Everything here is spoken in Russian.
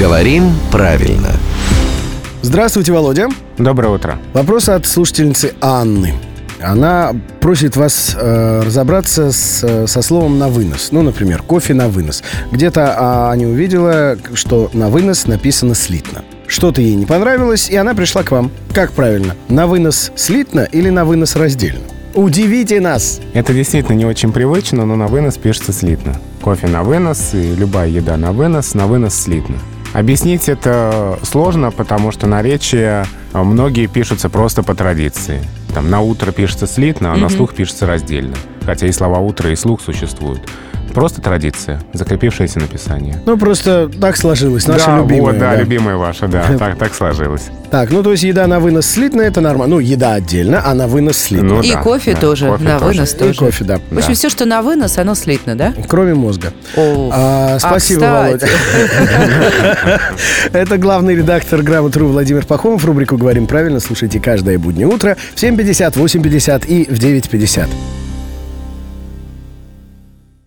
Говорим правильно. Здравствуйте, Володя. Доброе утро. Вопрос от слушательницы Анны. Она просит вас э, разобраться с, э, со словом на вынос. Ну, например, кофе на вынос. Где-то а, Аня увидела, что на вынос написано слитно. Что-то ей не понравилось, и она пришла к вам. Как правильно? На вынос слитно или на вынос раздельно? Удивите нас! Это действительно не очень привычно, но на вынос пишется слитно. Кофе на вынос и любая еда на вынос, на вынос слитно. Объяснить это сложно, потому что наречия а, многие пишутся просто по традиции. Там на утро пишется слитно, а на слух пишется раздельно. Хотя и слова утро, и слух существуют. Просто традиция, закрепившееся написание. Ну, просто так сложилось. Наша да, любимая. вот, да, любимая ваша, да, так, так сложилось. Так, ну, то есть еда на вынос слитно, это нормально. Ну, еда отдельно, а на вынос слитно. Ну, И да, кофе да, тоже кофе на тоже. вынос И тоже. кофе, да. В общем, все, что на вынос, оно слитно, да? Кроме мозга. О. А, спасибо, кстати. Володя. Это главный редактор «Грамотру» Владимир Пахомов. Рубрику «Говорим правильно» слушайте каждое буднее утро в 7.50, 8.50 и в 9.50.